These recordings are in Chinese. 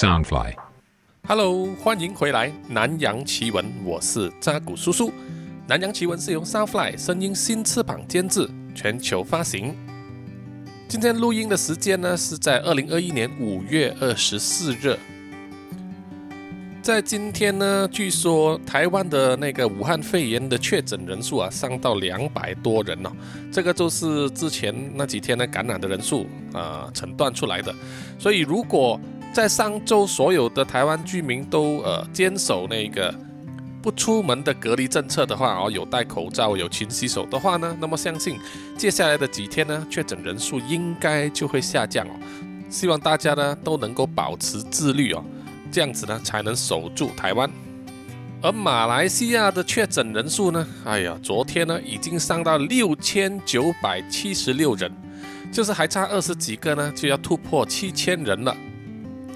Soundfly。Hello，欢迎回来《南洋奇闻》，我是扎古叔叔。《南洋奇闻》是由 Soundfly 声音新翅膀监制，全球发行。今天录音的时间呢是在二零二一年五月二十四日。在今天呢，据说台湾的那个武汉肺炎的确诊人数啊，上到两百多人哦。这个就是之前那几天呢感染的人数啊、诊断出来的。所以如果在上周所有的台湾居民都呃坚守那个不出门的隔离政策的话，哦有戴口罩、有勤洗手的话呢，那么相信接下来的几天呢，确诊人数应该就会下降哦。希望大家呢都能够保持自律哦。这样子呢，才能守住台湾。而马来西亚的确诊人数呢，哎呀，昨天呢已经上到六千九百七十六人，就是还差二十几个呢，就要突破七千人了。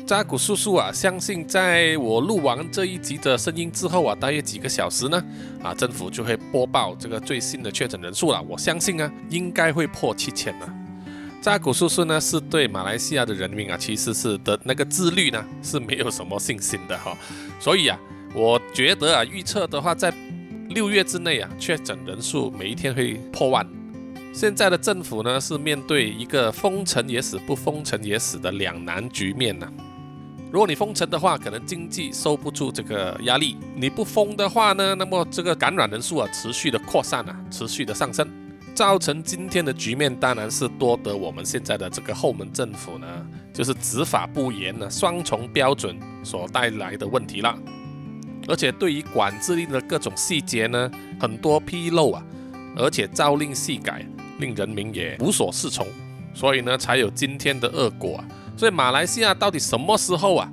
扎古叔叔啊，相信在我录完这一集的声音之后啊，大约几个小时呢，啊，政府就会播报这个最新的确诊人数了。我相信啊，应该会破七千了。扎古叔叔呢，是对马来西亚的人民啊，其实是的那个自律呢是没有什么信心的哈，所以啊，我觉得啊，预测的话，在六月之内啊，确诊人数每一天会破万。现在的政府呢，是面对一个封城也死，不封城也死的两难局面呢。如果你封城的话，可能经济受不住这个压力；你不封的话呢，那么这个感染人数啊，持续的扩散啊，持续的上升。造成今天的局面，当然是多得我们现在的这个后门政府呢，就是执法不严呢，双重标准所带来的问题了。而且对于管制令的各种细节呢，很多纰漏啊，而且朝令夕改，令人民也无所适从，所以呢，才有今天的恶果啊。所以马来西亚到底什么时候啊，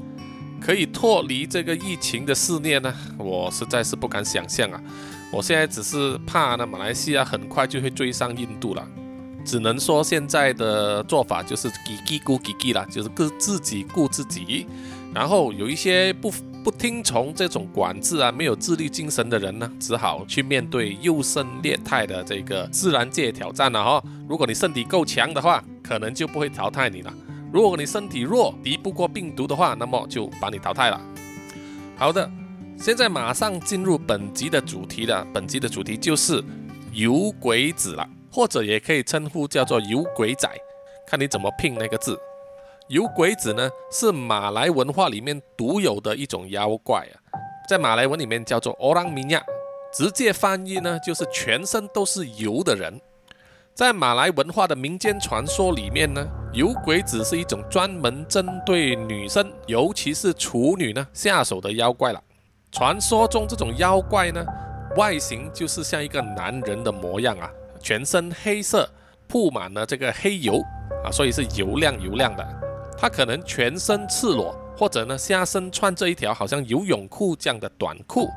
可以脱离这个疫情的肆虐呢？我实在是不敢想象啊。我现在只是怕呢，马来西亚很快就会追上印度了，只能说现在的做法就是己己顾己己啦，就是各自己顾自己，然后有一些不不听从这种管制啊，没有自律精神的人呢，只好去面对优胜劣汰的这个自然界挑战了哈。如果你身体够强的话，可能就不会淘汰你了；如果你身体弱，敌不过病毒的话，那么就把你淘汰了。好的。现在马上进入本集的主题了。本集的主题就是有鬼子了，或者也可以称呼叫做有鬼仔，看你怎么拼那个字。有鬼子呢，是马来文化里面独有的一种妖怪啊，在马来文里面叫做 Orang Minyak，直接翻译呢就是全身都是油的人。在马来文化的民间传说里面呢，有鬼子是一种专门针对女生，尤其是处女呢下手的妖怪了。传说中这种妖怪呢，外形就是像一个男人的模样啊，全身黑色，铺满了这个黑油啊，所以是油亮油亮的。他可能全身赤裸，或者呢下身穿着一条好像游泳裤这样的短裤。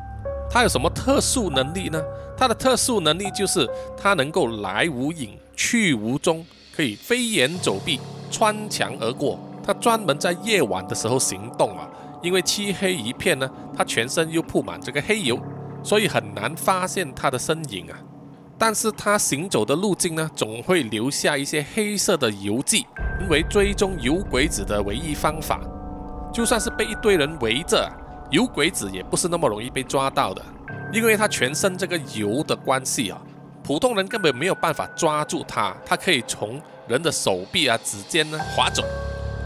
他有什么特殊能力呢？他的特殊能力就是他能够来无影去无踪，可以飞檐走壁，穿墙而过。他专门在夜晚的时候行动啊。因为漆黑一片呢，他全身又铺满这个黑油，所以很难发现他的身影啊。但是他行走的路径呢，总会留下一些黑色的油迹，因为追踪油鬼子的唯一方法，就算是被一堆人围着，油鬼子也不是那么容易被抓到的，因为他全身这个油的关系啊，普通人根本没有办法抓住他，他可以从人的手臂啊、指尖呢划走。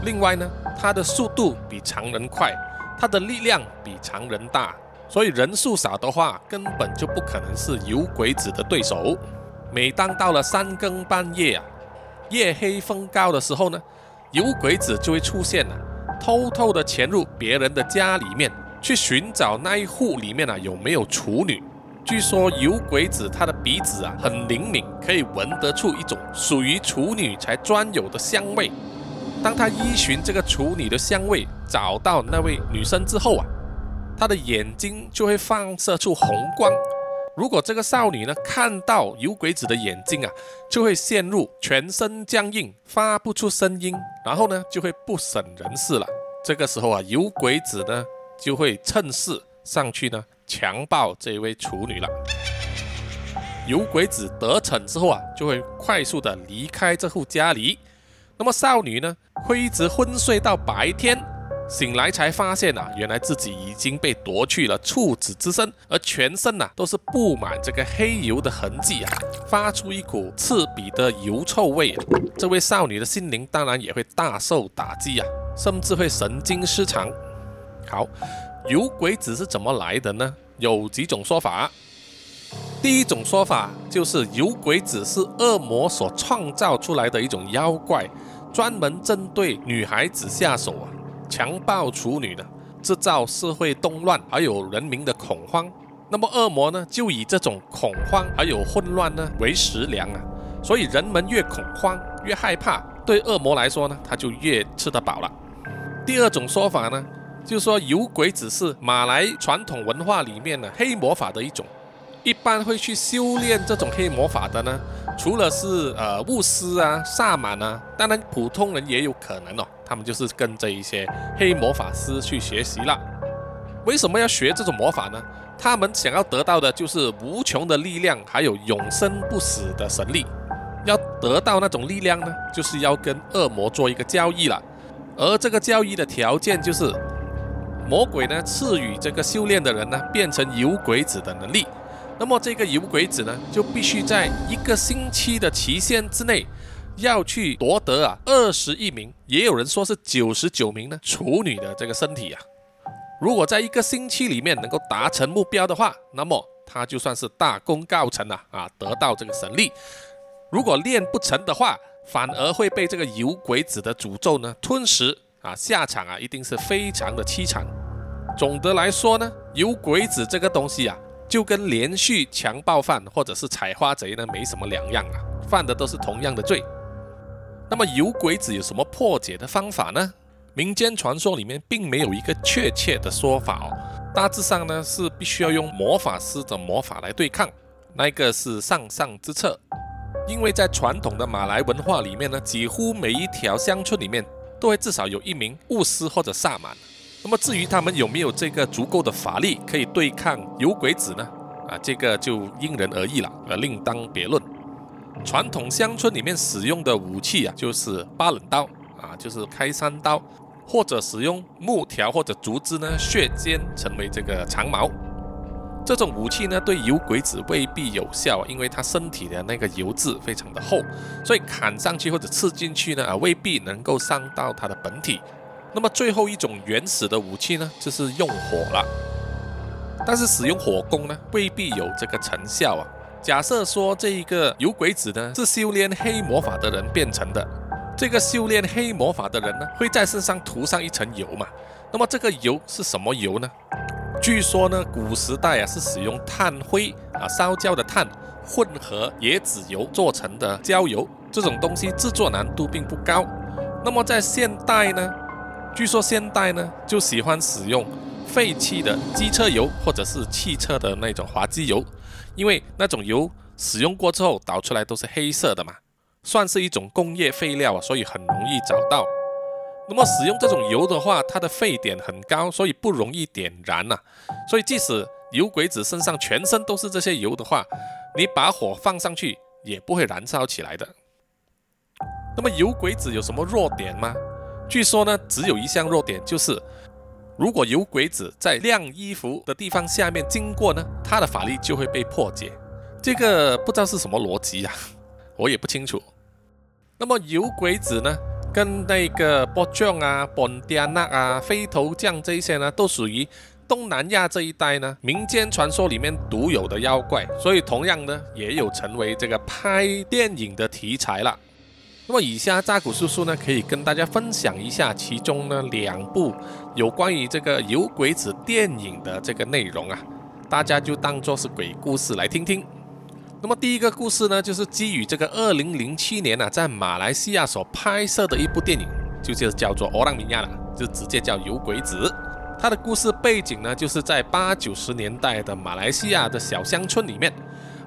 另外呢，他的速度比常人快。他的力量比常人大，所以人数少的话，根本就不可能是有鬼子的对手。每当到了三更半夜啊，夜黑风高的时候呢，有鬼子就会出现了，偷偷的潜入别人的家里面，去寻找那一户里面啊有没有处女。据说有鬼子他的鼻子啊很灵敏，可以闻得出一种属于处女才专有的香味。当他依循这个处女的香味找到那位女生之后啊，他的眼睛就会放射出红光。如果这个少女呢看到有鬼子的眼睛啊，就会陷入全身僵硬，发不出声音，然后呢就会不省人事了。这个时候啊，有鬼子呢就会趁势上去呢强暴这位处女了。有鬼子得逞之后啊，就会快速的离开这户家里。那么少女呢，会一直昏睡到白天，醒来才发现啊，原来自己已经被夺去了处子之身，而全身呐都是布满这个黑油的痕迹啊，发出一股刺鼻的油臭味。这位少女的心灵当然也会大受打击啊，甚至会神经失常。好，有鬼子是怎么来的呢？有几种说法。第一种说法就是有鬼子是恶魔所创造出来的一种妖怪，专门针对女孩子下手啊。强暴处女的，制造社会动乱，还有人民的恐慌。那么恶魔呢，就以这种恐慌还有混乱呢为食粮啊。所以人们越恐慌越害怕，对恶魔来说呢，他就越吃得饱了。第二种说法呢，就是说有鬼只是马来传统文化里面的黑魔法的一种。一般会去修炼这种黑魔法的呢，除了是呃巫师啊、萨满啊，当然普通人也有可能哦。他们就是跟这一些黑魔法师去学习了。为什么要学这种魔法呢？他们想要得到的就是无穷的力量，还有永生不死的神力。要得到那种力量呢，就是要跟恶魔做一个交易了。而这个交易的条件就是，魔鬼呢赐予这个修炼的人呢变成游鬼子的能力。那么这个游鬼子呢，就必须在一个星期的期限之内。要去夺得啊二十一名，也有人说是九十九名呢处女的这个身体啊。如果在一个星期里面能够达成目标的话，那么他就算是大功告成了啊，得到这个神力。如果练不成的话，反而会被这个游鬼子的诅咒呢吞噬啊，下场啊一定是非常的凄惨。总的来说呢，有鬼子这个东西啊，就跟连续强暴犯或者是采花贼呢没什么两样啊，犯的都是同样的罪。那么有鬼子有什么破解的方法呢？民间传说里面并没有一个确切的说法哦。大致上呢是必须要用魔法师的魔法来对抗，那个是上上之策。因为在传统的马来文化里面呢，几乎每一条乡村里面都会至少有一名巫师或者萨满。那么至于他们有没有这个足够的法力可以对抗有鬼子呢？啊，这个就因人而异了，呃，另当别论。传统乡村里面使用的武器啊，就是八棱刀啊，就是开山刀，或者使用木条或者竹枝呢削尖成为这个长矛。这种武器呢，对油鬼子未必有效，因为他身体的那个油质非常的厚，所以砍上去或者刺进去呢，啊，未必能够伤到他的本体。那么最后一种原始的武器呢，就是用火了，但是使用火攻呢，未必有这个成效啊。假设说这一个有鬼子呢是修炼黑魔法的人变成的，这个修炼黑魔法的人呢会在身上涂上一层油嘛？那么这个油是什么油呢？据说呢古时代啊是使用炭灰啊烧焦的炭混合椰子油做成的焦油，这种东西制作难度并不高。那么在现代呢，据说现代呢就喜欢使用废弃的机车油或者是汽车的那种滑机油。因为那种油使用过之后导出来都是黑色的嘛，算是一种工业废料啊，所以很容易找到。那么使用这种油的话，它的沸点很高，所以不容易点燃呐。所以即使油鬼子身上全身都是这些油的话，你把火放上去也不会燃烧起来的。那么油鬼子有什么弱点吗？据说呢，只有一项弱点就是。如果有鬼子在晾衣服的地方下面经过呢，他的法力就会被破解。这个不知道是什么逻辑呀，我也不清楚。那么有鬼子呢，跟那个波将啊、本迪亚纳啊、飞头将这些呢，都属于东南亚这一带呢民间传说里面独有的妖怪，所以同样呢，也有成为这个拍电影的题材了。那么以下扎古叔叔呢，可以跟大家分享一下其中呢两部有关于这个有鬼子电影的这个内容啊，大家就当做是鬼故事来听听。那么第一个故事呢，就是基于这个二零零七年啊，在马来西亚所拍摄的一部电影，就就叫做《欧浪米亚》了，就直接叫有鬼子。它的故事背景呢，就是在八九十年代的马来西亚的小乡村里面。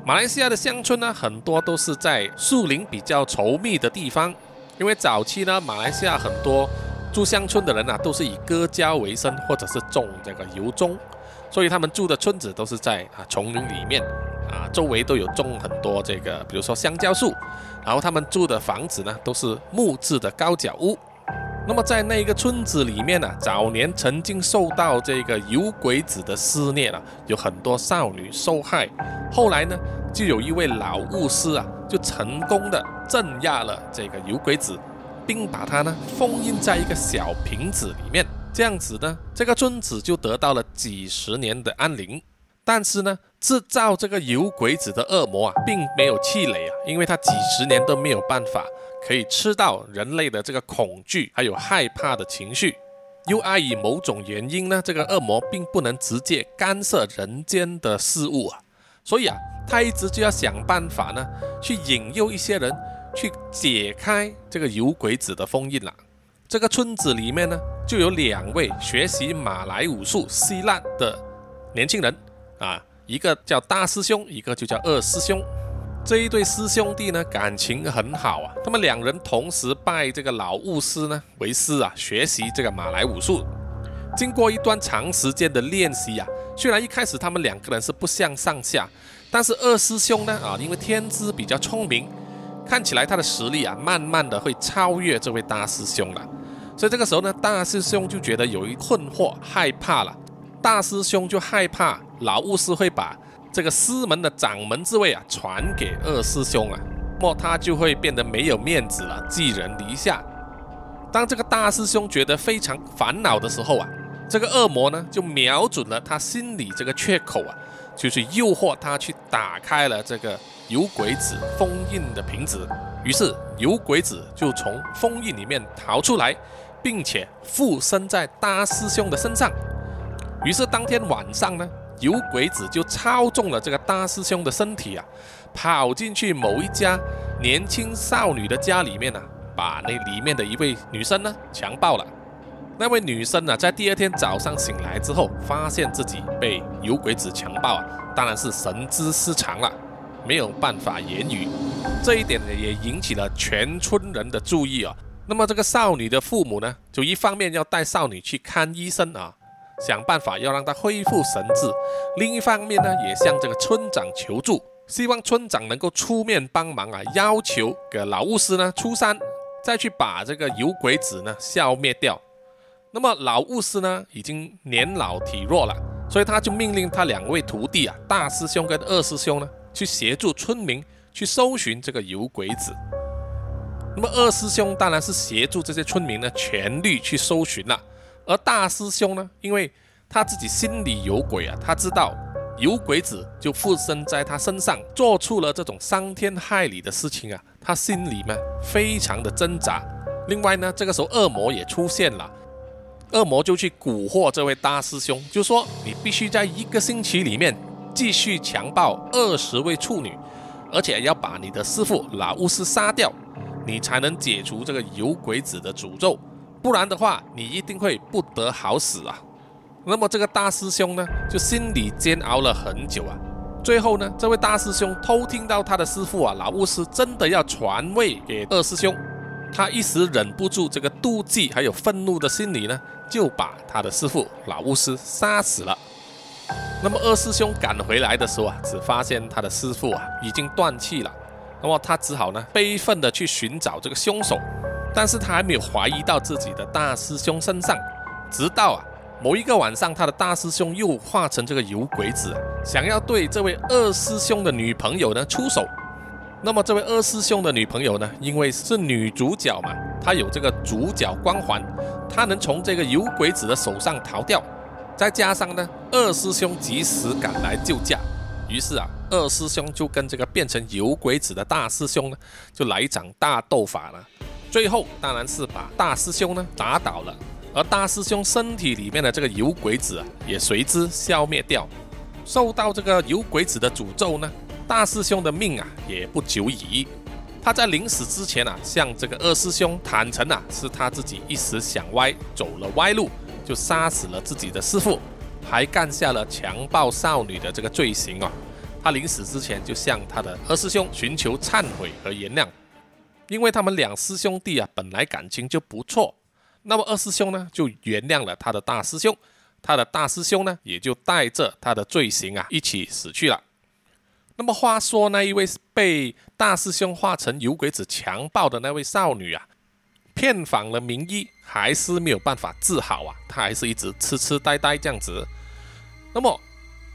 马来西亚的乡村呢，很多都是在树林比较稠密的地方，因为早期呢，马来西亚很多住乡村的人啊，都是以割胶为生，或者是种这个油棕，所以他们住的村子都是在啊丛林里面，啊周围都有种很多这个，比如说香蕉树，然后他们住的房子呢，都是木质的高脚屋。那么在那个村子里面呢，早年曾经受到这个有鬼子的施虐啊，有很多少女受害。后来呢，就有一位老巫师啊，就成功的镇压了这个有鬼子，并把它呢封印在一个小瓶子里面。这样子呢，这个村子就得到了几十年的安宁。但是呢，制造这个有鬼子的恶魔啊，并没有气馁啊，因为他几十年都没有办法可以吃到人类的这个恐惧还有害怕的情绪。又碍于某种原因呢，这个恶魔并不能直接干涉人间的事物啊，所以啊，他一直就要想办法呢，去引诱一些人去解开这个有鬼子的封印了。这个村子里面呢，就有两位学习马来武术、希腊的年轻人。啊，一个叫大师兄，一个就叫二师兄。这一对师兄弟呢，感情很好啊。他们两人同时拜这个老巫师呢为师啊，学习这个马来武术。经过一段长时间的练习啊，虽然一开始他们两个人是不相上下，但是二师兄呢啊，因为天资比较聪明，看起来他的实力啊，慢慢的会超越这位大师兄了。所以这个时候呢，大师兄就觉得有一困惑，害怕了。大师兄就害怕老巫师会把这个师门的掌门之位啊传给二师兄啊，那么他就会变得没有面子了，寄人篱下。当这个大师兄觉得非常烦恼的时候啊，这个恶魔呢就瞄准了他心里这个缺口啊，就去诱惑他去打开了这个有鬼子封印的瓶子。于是有鬼子就从封印里面逃出来，并且附身在大师兄的身上。于是当天晚上呢，有鬼子就操纵了这个大师兄的身体啊，跑进去某一家年轻少女的家里面呢，把那里面的一位女生呢强暴了。那位女生呢，在第二天早上醒来之后，发现自己被有鬼子强暴啊，当然是神志失常了，没有办法言语。这一点呢，也引起了全村人的注意啊。那么这个少女的父母呢，就一方面要带少女去看医生啊。想办法要让他恢复神智，另一方面呢，也向这个村长求助，希望村长能够出面帮忙啊，要求给老巫师呢出山，再去把这个有鬼子呢消灭掉。那么老巫师呢已经年老体弱了，所以他就命令他两位徒弟啊，大师兄跟二师兄呢，去协助村民去搜寻这个有鬼子。那么二师兄当然是协助这些村民呢，全力去搜寻了。而大师兄呢，因为他自己心里有鬼啊，他知道有鬼子就附身在他身上，做出了这种伤天害理的事情啊，他心里面非常的挣扎。另外呢，这个时候恶魔也出现了，恶魔就去蛊惑这位大师兄，就说你必须在一个星期里面继续强暴二十位处女，而且要把你的师傅老巫师杀掉，你才能解除这个有鬼子的诅咒。不然的话，你一定会不得好死啊！那么这个大师兄呢，就心里煎熬了很久啊。最后呢，这位大师兄偷听到他的师傅啊，老巫师真的要传位给二师兄，他一时忍不住这个妒忌还有愤怒的心理呢，就把他的师傅老巫师杀死了。那么二师兄赶回来的时候啊，只发现他的师傅啊已经断气了。那么他只好呢，悲愤的去寻找这个凶手。但是他还没有怀疑到自己的大师兄身上，直到啊某一个晚上，他的大师兄又化成这个油鬼子，想要对这位二师兄的女朋友呢出手。那么这位二师兄的女朋友呢，因为是女主角嘛，她有这个主角光环，她能从这个油鬼子的手上逃掉。再加上呢，二师兄及时赶来救驾，于是啊，二师兄就跟这个变成油鬼子的大师兄呢，就来一场大斗法了。最后当然是把大师兄呢打倒了，而大师兄身体里面的这个有鬼子啊，也随之消灭掉。受到这个有鬼子的诅咒呢，大师兄的命啊也不久矣。他在临死之前啊，向这个二师兄坦诚啊，是他自己一时想歪，走了歪路，就杀死了自己的师父，还干下了强暴少女的这个罪行啊。他临死之前就向他的二师兄寻求忏悔和原谅。因为他们两师兄弟啊，本来感情就不错，那么二师兄呢就原谅了他的大师兄，他的大师兄呢也就带着他的罪行啊一起死去了。那么话说那一位被大师兄化成有鬼子强暴的那位少女啊，骗访了名医，还是没有办法治好啊，他还是一直痴痴呆呆这样子。那么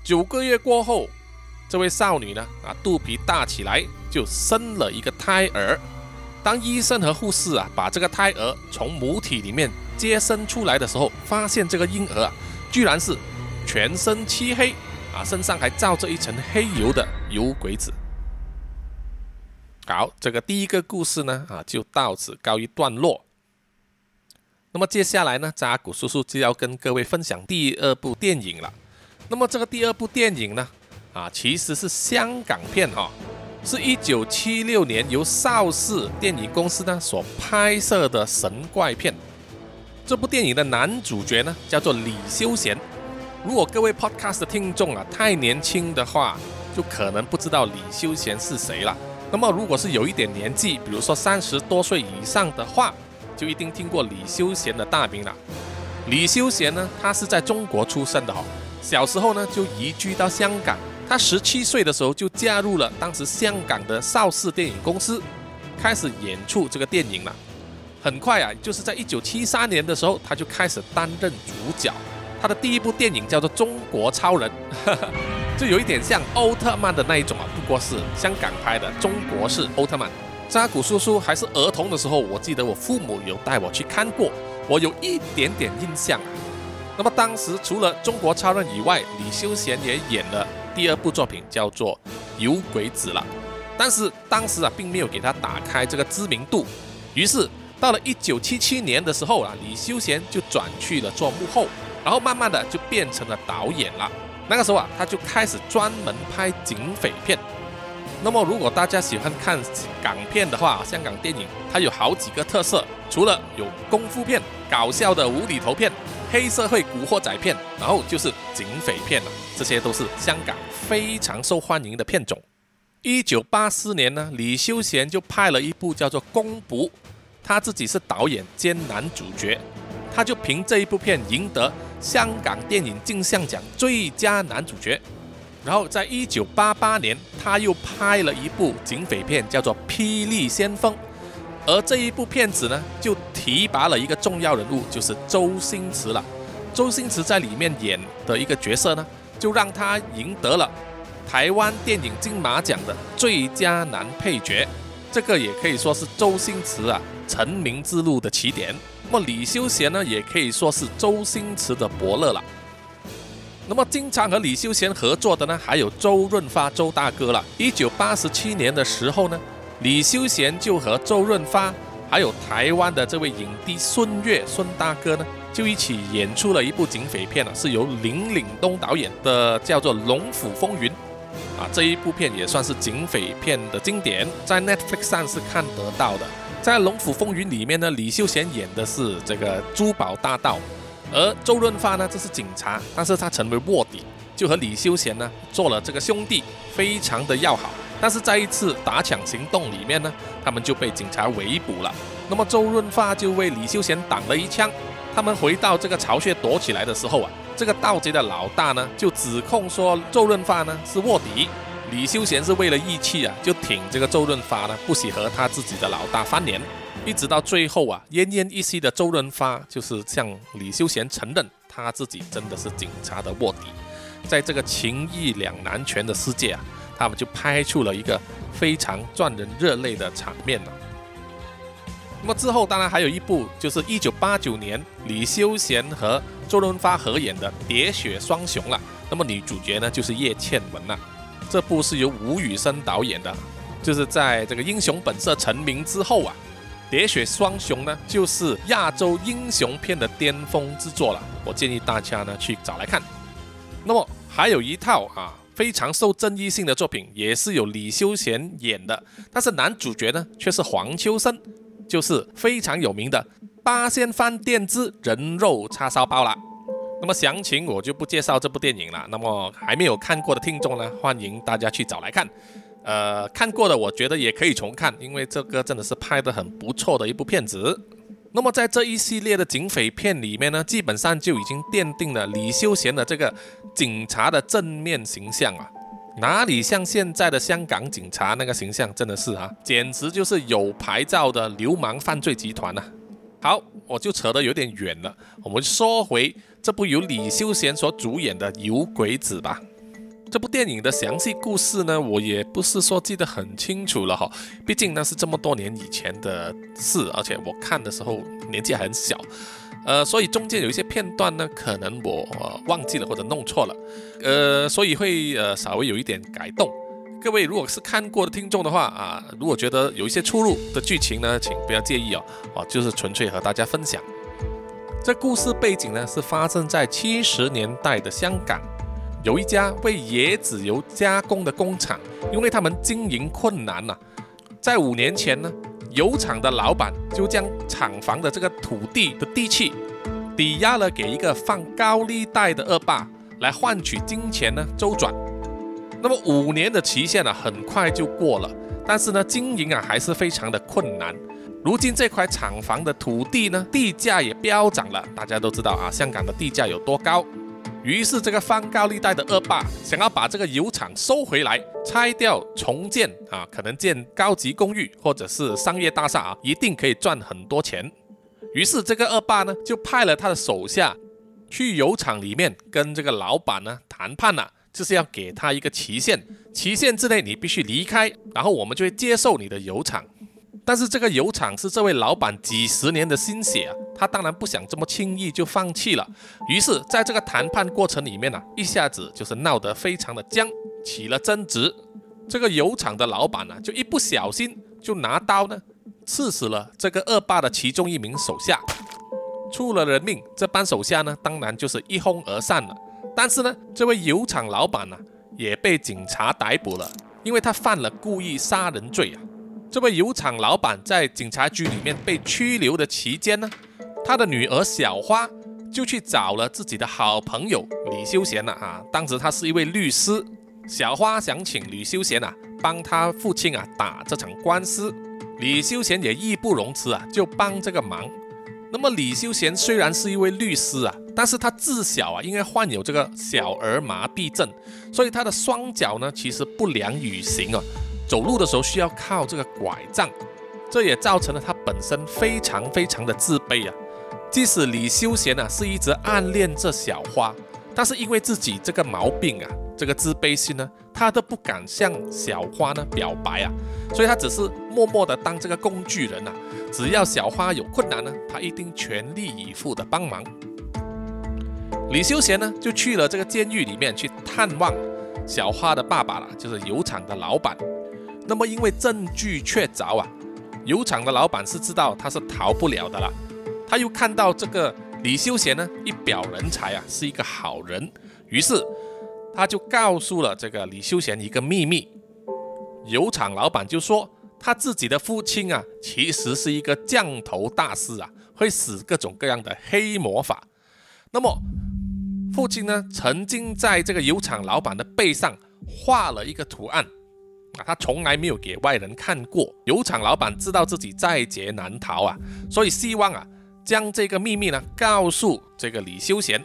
九个月过后，这位少女呢，啊，肚皮大起来，就生了一个胎儿。当医生和护士啊，把这个胎儿从母体里面接生出来的时候，发现这个婴儿啊，居然是全身漆黑啊，身上还罩着一层黑油的油鬼子。好，这个第一个故事呢，啊，就到此告一段落。那么接下来呢，扎古叔叔就要跟各位分享第二部电影了。那么这个第二部电影呢，啊，其实是香港片哈。是一九七六年由邵氏电影公司呢所拍摄的神怪片。这部电影的男主角呢叫做李修贤。如果各位 Podcast 的听众啊太年轻的话，就可能不知道李修贤是谁了。那么如果是有一点年纪，比如说三十多岁以上的话，就一定听过李修贤的大名了。李修贤呢，他是在中国出生的哈，小时候呢就移居到香港。他十七岁的时候就加入了当时香港的邵氏电影公司，开始演出这个电影了。很快啊，就是在一九七三年的时候，他就开始担任主角。他的第一部电影叫做《中国超人》，就有一点像奥特曼的那一种啊，不过是香港拍的中国式奥特曼。扎古叔叔还是儿童的时候，我记得我父母有带我去看过，我有一点点印象。那么当时除了中国超人以外，李修贤也演了。第二部作品叫做《有鬼子》了，但是当时啊，并没有给他打开这个知名度。于是到了一九七七年的时候啊，李修贤就转去了做幕后，然后慢慢的就变成了导演了。那个时候啊，他就开始专门拍警匪片。那么如果大家喜欢看港片的话，香港电影它有好几个特色，除了有功夫片、搞笑的无厘头片。黑社会古惑仔片，然后就是警匪片了，这些都是香港非常受欢迎的片种。一九八四年呢，李修贤就拍了一部叫做《公仆》，他自己是导演兼男主角，他就凭这一部片赢得香港电影金像奖最佳男主角。然后在一九八八年，他又拍了一部警匪片，叫做《霹雳先锋》。而这一部片子呢，就提拔了一个重要人物，就是周星驰了。周星驰在里面演的一个角色呢，就让他赢得了台湾电影金马奖的最佳男配角。这个也可以说是周星驰啊成名之路的起点。那么李修贤呢，也可以说是周星驰的伯乐了。那么经常和李修贤合作的呢，还有周润发周大哥了。一九八七年的时候呢。李修贤就和周润发，还有台湾的这位影帝孙越孙大哥呢，就一起演出了一部警匪片了，是由林岭东导演的，叫做《龙虎风云》啊。这一部片也算是警匪片的经典，在 Netflix 上是看得到的。在《龙虎风云》里面呢，李修贤演的是这个珠宝大盗，而周润发呢，这是警察，但是他成为卧底，就和李修贤呢做了这个兄弟，非常的要好。但是在一次打抢行动里面呢，他们就被警察围捕了。那么周润发就为李修贤挡了一枪。他们回到这个巢穴躲起来的时候啊，这个盗贼的老大呢就指控说周润发呢是卧底。李修贤是为了义气啊，就挺这个周润发呢，不喜和他自己的老大翻脸。一直到最后啊，奄奄一息的周润发就是向李修贤承认他自己真的是警察的卧底。在这个情义两难全的世界啊。他们就拍出了一个非常赚人热泪的场面了。那么之后当然还有一部，就是一九八九年李修贤和周润发合演的《喋血双雄》了。那么女主角呢就是叶倩文了。这部是由吴宇森导演的，就是在这个英雄本色成名之后啊，《喋血双雄》呢就是亚洲英雄片的巅峰之作了。我建议大家呢去找来看。那么还有一套啊。非常受争议性的作品，也是由李修贤演的，但是男主角呢却是黄秋生，就是非常有名的《八仙饭店之人肉叉烧包》了。那么详情我就不介绍这部电影了。那么还没有看过的听众呢，欢迎大家去找来看。呃，看过的我觉得也可以重看，因为这个真的是拍得很不错的一部片子。那么在这一系列的警匪片里面呢，基本上就已经奠定了李修贤的这个警察的正面形象啊，哪里像现在的香港警察那个形象，真的是啊，简直就是有牌照的流氓犯罪集团呐。好，我就扯得有点远了，我们说回这部由李修贤所主演的《有鬼子》吧。这部电影的详细故事呢，我也不是说记得很清楚了哈，毕竟那是这么多年以前的事，而且我看的时候年纪还很小，呃，所以中间有一些片段呢，可能我忘记了或者弄错了，呃，所以会呃稍微有一点改动。各位如果是看过的听众的话啊，如果觉得有一些出入的剧情呢，请不要介意哦，哦，就是纯粹和大家分享。这故事背景呢是发生在七十年代的香港。有一家为椰子油加工的工厂，因为他们经营困难呐，在五年前呢，油厂的老板就将厂房的这个土地的地契抵押了给一个放高利贷的恶霸，来换取金钱呢周转。那么五年的期限呢，很快就过了，但是呢，经营啊还是非常的困难。如今这块厂房的土地呢，地价也飙涨了，大家都知道啊，香港的地价有多高。于是，这个放高利贷的恶霸想要把这个油厂收回来，拆掉重建啊，可能建高级公寓或者是商业大厦啊，一定可以赚很多钱。于是，这个恶霸呢，就派了他的手下去油厂里面跟这个老板呢谈判了，就是要给他一个期限，期限之内你必须离开，然后我们就会接受你的油厂。但是这个油厂是这位老板几十年的心血啊，他当然不想这么轻易就放弃了。于是，在这个谈判过程里面呢，一下子就是闹得非常的僵，起了争执。这个油厂的老板呢，就一不小心就拿刀呢刺死了这个恶霸的其中一名手下，出了人命。这帮手下呢，当然就是一哄而散了。但是呢，这位油厂老板呢，也被警察逮捕了，因为他犯了故意杀人罪啊。这位油厂老板在警察局里面被拘留的期间呢，他的女儿小花就去找了自己的好朋友李修贤了啊。当时他是一位律师，小花想请李修贤啊帮他父亲啊打这场官司，李修贤也义不容辞啊，就帮这个忙。那么李修贤虽然是一位律师啊，但是他自小啊因为患有这个小儿麻痹症，所以他的双脚呢其实不良于行啊。走路的时候需要靠这个拐杖，这也造成了他本身非常非常的自卑啊。即使李修贤啊是一直暗恋这小花，但是因为自己这个毛病啊，这个自卑心呢，他都不敢向小花呢表白啊，所以他只是默默的当这个工具人啊。只要小花有困难呢，他一定全力以赴的帮忙。李修贤呢就去了这个监狱里面去探望小花的爸爸了，就是油厂的老板。那么，因为证据确凿啊，油厂的老板是知道他是逃不了的了。他又看到这个李修贤呢，一表人才啊，是一个好人，于是他就告诉了这个李修贤一个秘密。油厂老板就说，他自己的父亲啊，其实是一个降头大师啊，会使各种各样的黑魔法。那么，父亲呢，曾经在这个油厂老板的背上画了一个图案。啊，他从来没有给外人看过。油厂老板知道自己在劫难逃啊，所以希望啊，将这个秘密呢告诉这个李修贤，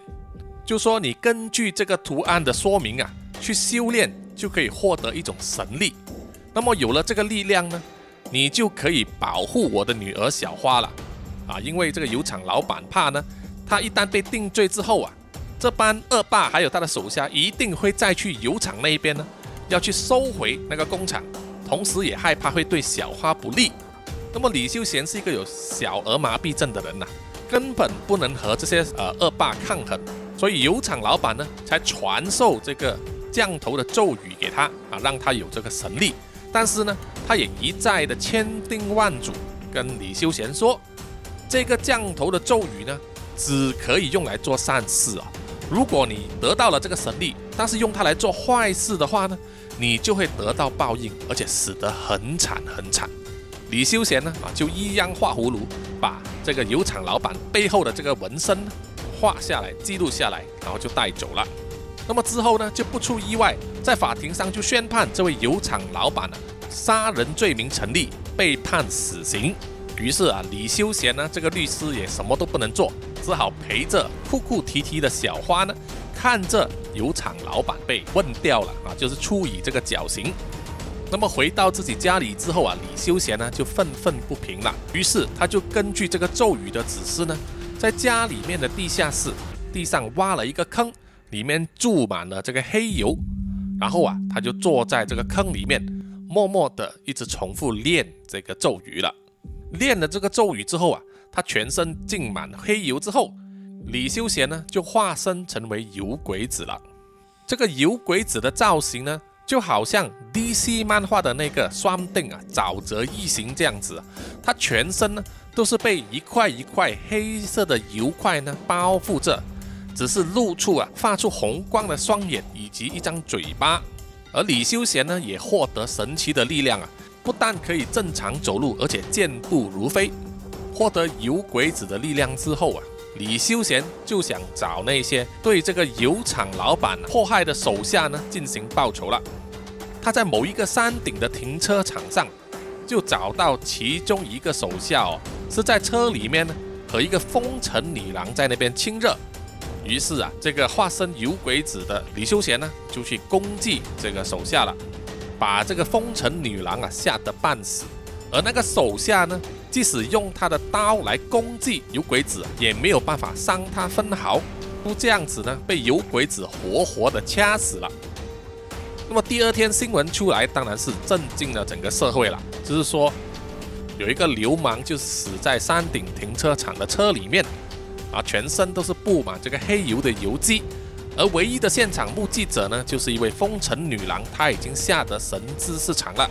就说你根据这个图案的说明啊，去修炼就可以获得一种神力。那么有了这个力量呢，你就可以保护我的女儿小花了。啊，因为这个油厂老板怕呢，他一旦被定罪之后啊，这班恶霸还有他的手下一定会再去油厂那一边呢。要去收回那个工厂，同时也害怕会对小花不利。那么李修贤是一个有小儿麻痹症的人呐，根本不能和这些呃恶霸抗衡，所以油厂老板呢才传授这个降头的咒语给他啊，让他有这个神力。但是呢，他也一再的千叮万嘱跟李修贤说，这个降头的咒语呢，只可以用来做善事啊。如果你得到了这个神力，但是用它来做坏事的话呢？你就会得到报应，而且死得很惨很惨。李修贤呢啊，就一样画葫芦，把这个油厂老板背后的这个纹身画下来，记录下来，然后就带走了。那么之后呢，就不出意外，在法庭上就宣判这位油厂老板呢杀人罪名成立，被判死刑。于是啊，李修贤呢这个律师也什么都不能做，只好陪着哭哭啼啼的小花呢。看着油厂老板被问掉了啊，就是处以这个绞刑。那么回到自己家里之后啊，李修贤呢就愤愤不平了。于是他就根据这个咒语的指示呢，在家里面的地下室地上挖了一个坑，里面注满了这个黑油。然后啊，他就坐在这个坑里面，默默的一直重复练这个咒语了。练了这个咒语之后啊，他全身浸满黑油之后，李修贤呢就化身成为油鬼子了。这个油鬼子的造型呢？就好像 DC 漫画的那个双定啊，沼泽异形这样子，它全身呢都是被一块一块黑色的油块呢包覆着，只是露出啊发出红光的双眼以及一张嘴巴。而李修贤呢也获得神奇的力量啊，不但可以正常走路，而且健步如飞。获得油鬼子的力量之后啊。李修贤就想找那些对这个油厂老板迫害的手下呢进行报仇了。他在某一个山顶的停车场上，就找到其中一个手下哦，是在车里面呢和一个风尘女郎在那边亲热。于是啊，这个化身油鬼子的李修贤呢就去攻击这个手下了，把这个风尘女郎啊吓得半死。而那个手下呢？即使用他的刀来攻击油鬼子，也没有办法伤他分毫。就这样子呢，被油鬼子活活的掐死了。那么第二天新闻出来，当然是震惊了整个社会了。就是说，有一个流氓就死在山顶停车场的车里面，啊，全身都是布满这个黑油的油迹。而唯一的现场目击者呢，就是一位风尘女郎，她已经吓得神志失常了。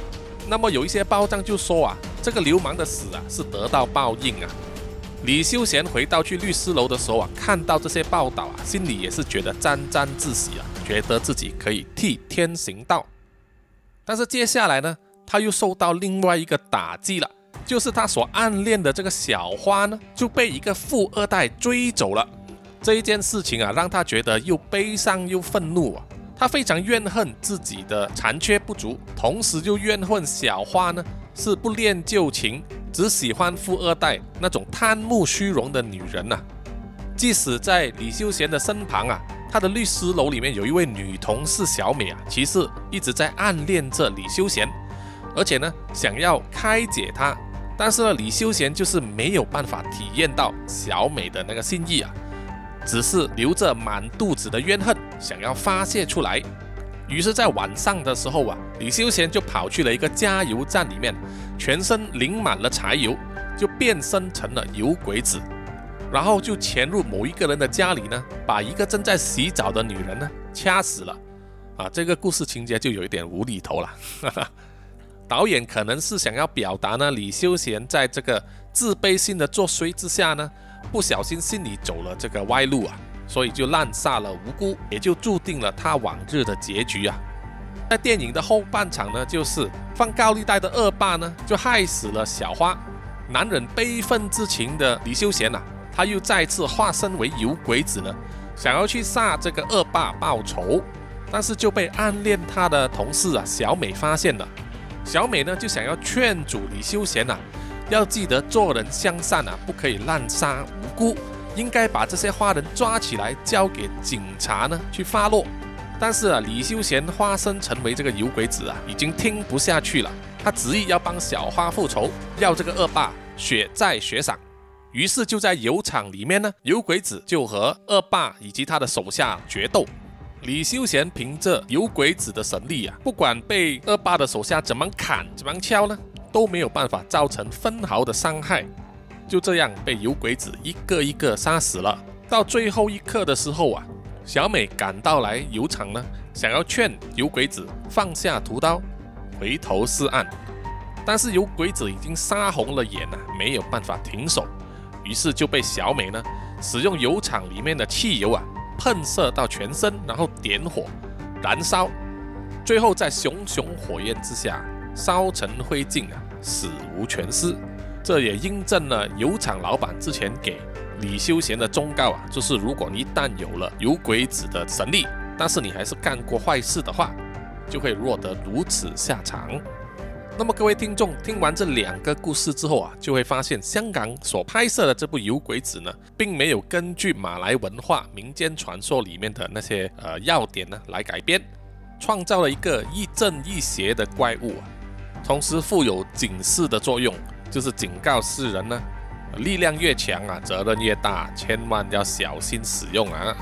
那么有一些报章就说啊，这个流氓的死啊是得到报应啊。李修贤回到去律师楼的时候啊，看到这些报道啊，心里也是觉得沾沾自喜啊，觉得自己可以替天行道。但是接下来呢，他又受到另外一个打击了，就是他所暗恋的这个小花呢，就被一个富二代追走了。这一件事情啊，让他觉得又悲伤又愤怒啊。他非常怨恨自己的残缺不足，同时就怨恨小花呢是不恋旧情，只喜欢富二代那种贪慕虚荣的女人呐。即使在李修贤的身旁啊，他的律师楼里面有一位女同事小美啊，其实一直在暗恋着李修贤，而且呢想要开解他，但是呢李修贤就是没有办法体验到小美的那个心意啊。只是留着满肚子的怨恨，想要发泄出来。于是，在晚上的时候啊，李修贤就跑去了一个加油站里面，全身淋满了柴油，就变身成了油鬼子，然后就潜入某一个人的家里呢，把一个正在洗澡的女人呢掐死了。啊，这个故事情节就有一点无厘头了。导演可能是想要表达呢，李修贤在这个自卑心的作祟之下呢。不小心心里走了这个歪路啊，所以就滥杀了无辜，也就注定了他往日的结局啊。在电影的后半场呢，就是放高利贷的恶霸呢，就害死了小花。难忍悲愤之情的李修贤呐，他又再次化身为油鬼子呢，想要去杀这个恶霸报仇，但是就被暗恋他的同事啊小美发现了。小美呢就想要劝阻李修贤呐。要记得做人向善啊，不可以滥杀无辜，应该把这些花人抓起来交给警察呢去发落。但是啊，李修贤化身成为这个油鬼子啊，已经听不下去了，他执意要帮小花复仇，要这个恶霸血债血偿。于是就在油厂里面呢，油鬼子就和恶霸以及他的手下决斗。李修贤凭着油鬼子的神力啊，不管被恶霸的手下怎么砍怎么敲呢。都没有办法造成分毫的伤害，就这样被油鬼子一个一个杀死了。到最后一刻的时候啊，小美赶到来油厂呢，想要劝油鬼子放下屠刀，回头是岸。但是油鬼子已经杀红了眼啊，没有办法停手，于是就被小美呢使用油厂里面的汽油啊喷射到全身，然后点火燃烧，最后在熊熊火焰之下。烧成灰烬啊，死无全尸。这也印证了油厂老板之前给李修贤的忠告啊，就是如果一旦有了油鬼子的神力，但是你还是干过坏事的话，就会落得如此下场。那么各位听众听完这两个故事之后啊，就会发现香港所拍摄的这部油鬼子呢，并没有根据马来文化民间传说里面的那些呃要点呢来改编。创造了一个亦正亦邪的怪物啊，同时负有警示的作用，就是警告世人呢，力量越强啊，责任越大，千万要小心使用啊。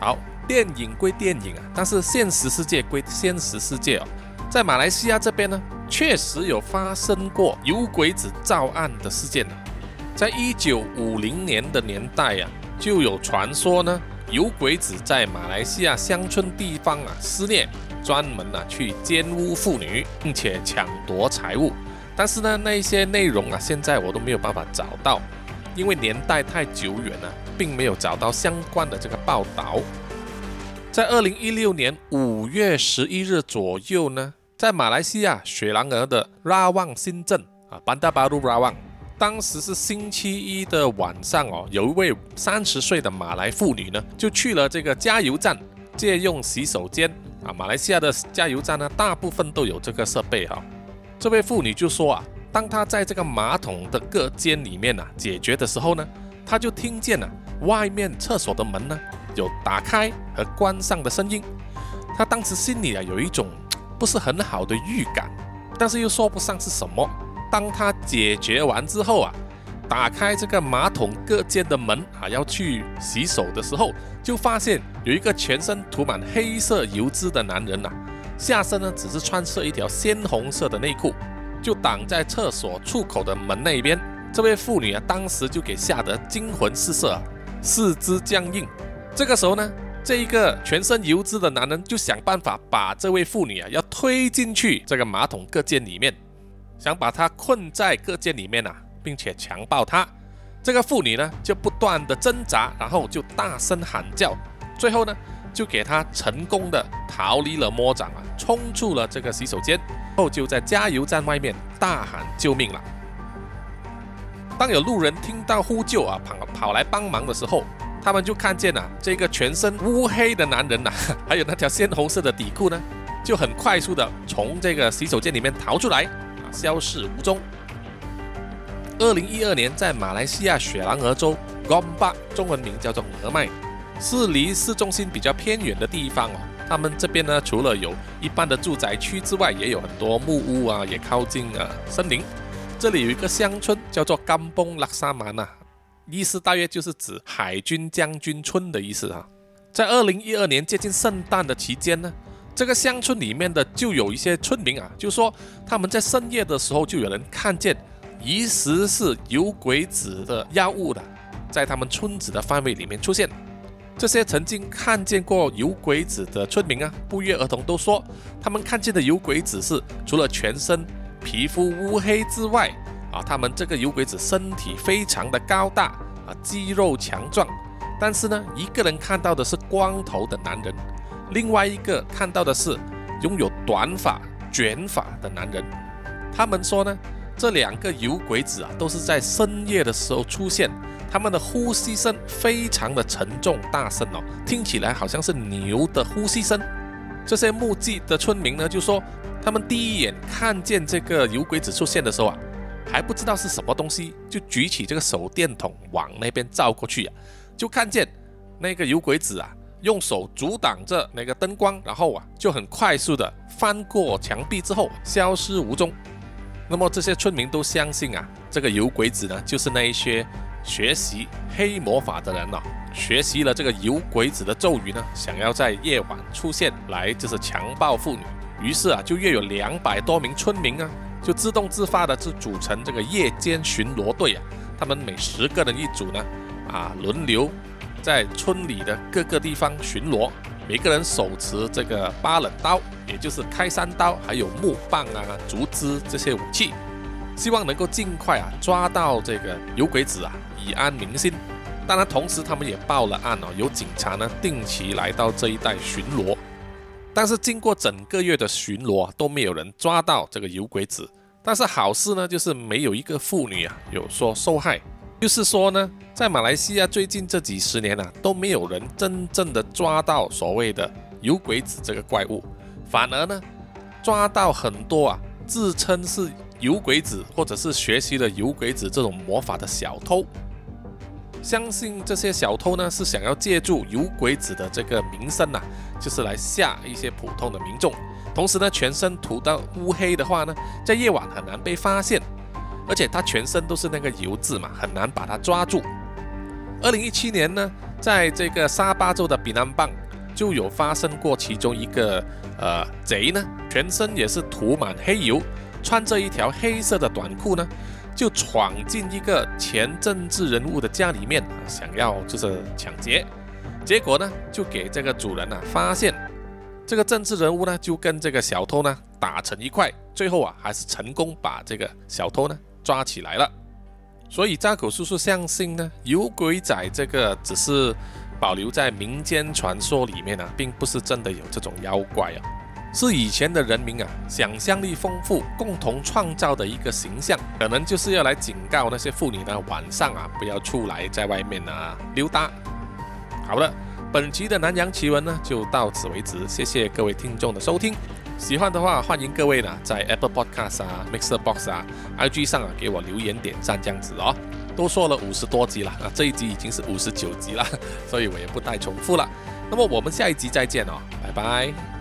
好，电影归电影啊，但是现实世界归现实世界哦，在马来西亚这边呢，确实有发生过有鬼子造案的事件呢，在一九五零年的年代呀，就有传说呢。有鬼子在马来西亚乡村地方啊施虐，专门啊去奸污妇女，并且抢夺财物。但是呢，那些内容啊，现在我都没有办法找到，因为年代太久远了，并没有找到相关的这个报道。在二零一六年五月十一日左右呢，在马来西亚雪兰莪的拉旺新镇啊，班达巴鲁拉旺。当时是星期一的晚上哦，有一位三十岁的马来妇女呢，就去了这个加油站借用洗手间啊。马来西亚的加油站呢，大部分都有这个设备哈。这位妇女就说啊，当她在这个马桶的隔间里面呢解决的时候呢，她就听见了外面厕所的门呢有打开和关上的声音。她当时心里啊有一种 不是很好的预感，但是又说不上是什么。当她解决完之后啊，打开这个马桶隔间的门啊，要去洗手的时候，就发现有一个全身涂满黑色油脂的男人呐，下身呢只是穿着一条鲜红色的内裤，就挡在厕所出口的门那边。这位妇女啊，当时就给吓得惊魂失色，四肢僵硬。这个时候呢，这一个全身油脂的男人就想办法把这位妇女啊，要推进去这个马桶隔间里面。想把她困在隔间里面呐，并且强暴她。这个妇女呢，就不断的挣扎，然后就大声喊叫，最后呢，就给她成功的逃离了魔掌啊，冲出了这个洗手间，后就在加油站外面大喊救命了。当有路人听到呼救啊，跑跑来帮忙的时候，他们就看见啊，这个全身乌黑的男人呐，还有那条鲜红色的底裤呢，就很快速的从这个洗手间里面逃出来啊。消失无踪。二零一二年，在马来西亚雪兰莪州 Gombak，中文名叫做俄麦，是离市中心比较偏远的地方哦。他们这边呢，除了有一般的住宅区之外，也有很多木屋啊，也靠近啊森林。这里有一个乡村叫做甘崩拉萨曼呐，意思大约就是指海军将军村的意思啊。在二零一二年接近圣诞的期间呢。这个乡村里面的就有一些村民啊，就说他们在深夜的时候就有人看见疑似是有鬼子的妖物的，在他们村子的范围里面出现。这些曾经看见过有鬼子的村民啊，不约而同都说，他们看见的有鬼子是除了全身皮肤乌黑之外，啊，他们这个有鬼子身体非常的高大啊，肌肉强壮，但是呢，一个人看到的是光头的男人。另外一个看到的是拥有短发卷发的男人，他们说呢，这两个有鬼子啊，都是在深夜的时候出现，他们的呼吸声非常的沉重大声哦，听起来好像是牛的呼吸声。这些目击的村民呢，就说他们第一眼看见这个有鬼子出现的时候啊，还不知道是什么东西，就举起这个手电筒往那边照过去啊，就看见那个有鬼子啊。用手阻挡着那个灯光，然后啊，就很快速的翻过墙壁之后消失无踪。那么这些村民都相信啊，这个有鬼子呢，就是那一些学习黑魔法的人了，学习了这个有鬼子的咒语呢，想要在夜晚出现来就是强暴妇女。于是啊，就约有两百多名村民啊，就自动自发的就组成这个夜间巡逻队啊，他们每十个人一组呢，啊，轮流。在村里的各个地方巡逻，每个人手持这个八冷刀，也就是开山刀，还有木棒啊、竹枝这些武器，希望能够尽快啊抓到这个有鬼子啊，以安民心。当然，同时他们也报了案哦，有警察呢定期来到这一带巡逻。但是经过整个月的巡逻，都没有人抓到这个有鬼子。但是好事呢，就是没有一个妇女啊有说受害。就是说呢，在马来西亚最近这几十年啊，都没有人真正的抓到所谓的有鬼子这个怪物，反而呢，抓到很多啊自称是有鬼子或者是学习了有鬼子这种魔法的小偷。相信这些小偷呢是想要借助有鬼子的这个名声呐，就是来吓一些普通的民众。同时呢，全身涂到乌黑的话呢，在夜晚很难被发现，而且他全身都是那个油渍嘛，很难把他抓住。二零一七年呢，在这个沙巴州的比南邦就有发生过其中一个呃贼呢，全身也是涂满黑油，穿着一条黑色的短裤呢。就闯进一个前政治人物的家里面，想要就是抢劫，结果呢就给这个主人啊发现，这个政治人物呢就跟这个小偷呢打成一块，最后啊还是成功把这个小偷呢抓起来了。所以扎口叔叔相信呢，有鬼仔这个只是保留在民间传说里面啊，并不是真的有这种妖怪啊。是以前的人民啊，想象力丰富，共同创造的一个形象，可能就是要来警告那些妇女呢，晚上啊不要出来在外面啊溜达。好了，本期的南洋奇闻呢就到此为止，谢谢各位听众的收听。喜欢的话，欢迎各位呢在 Apple Podcast 啊、Mixer Box 啊、IG 上啊给我留言点赞这样子哦。都说了五十多集了啊，这一集已经是五十九集了，所以我也不再重复了。那么我们下一集再见哦，拜拜。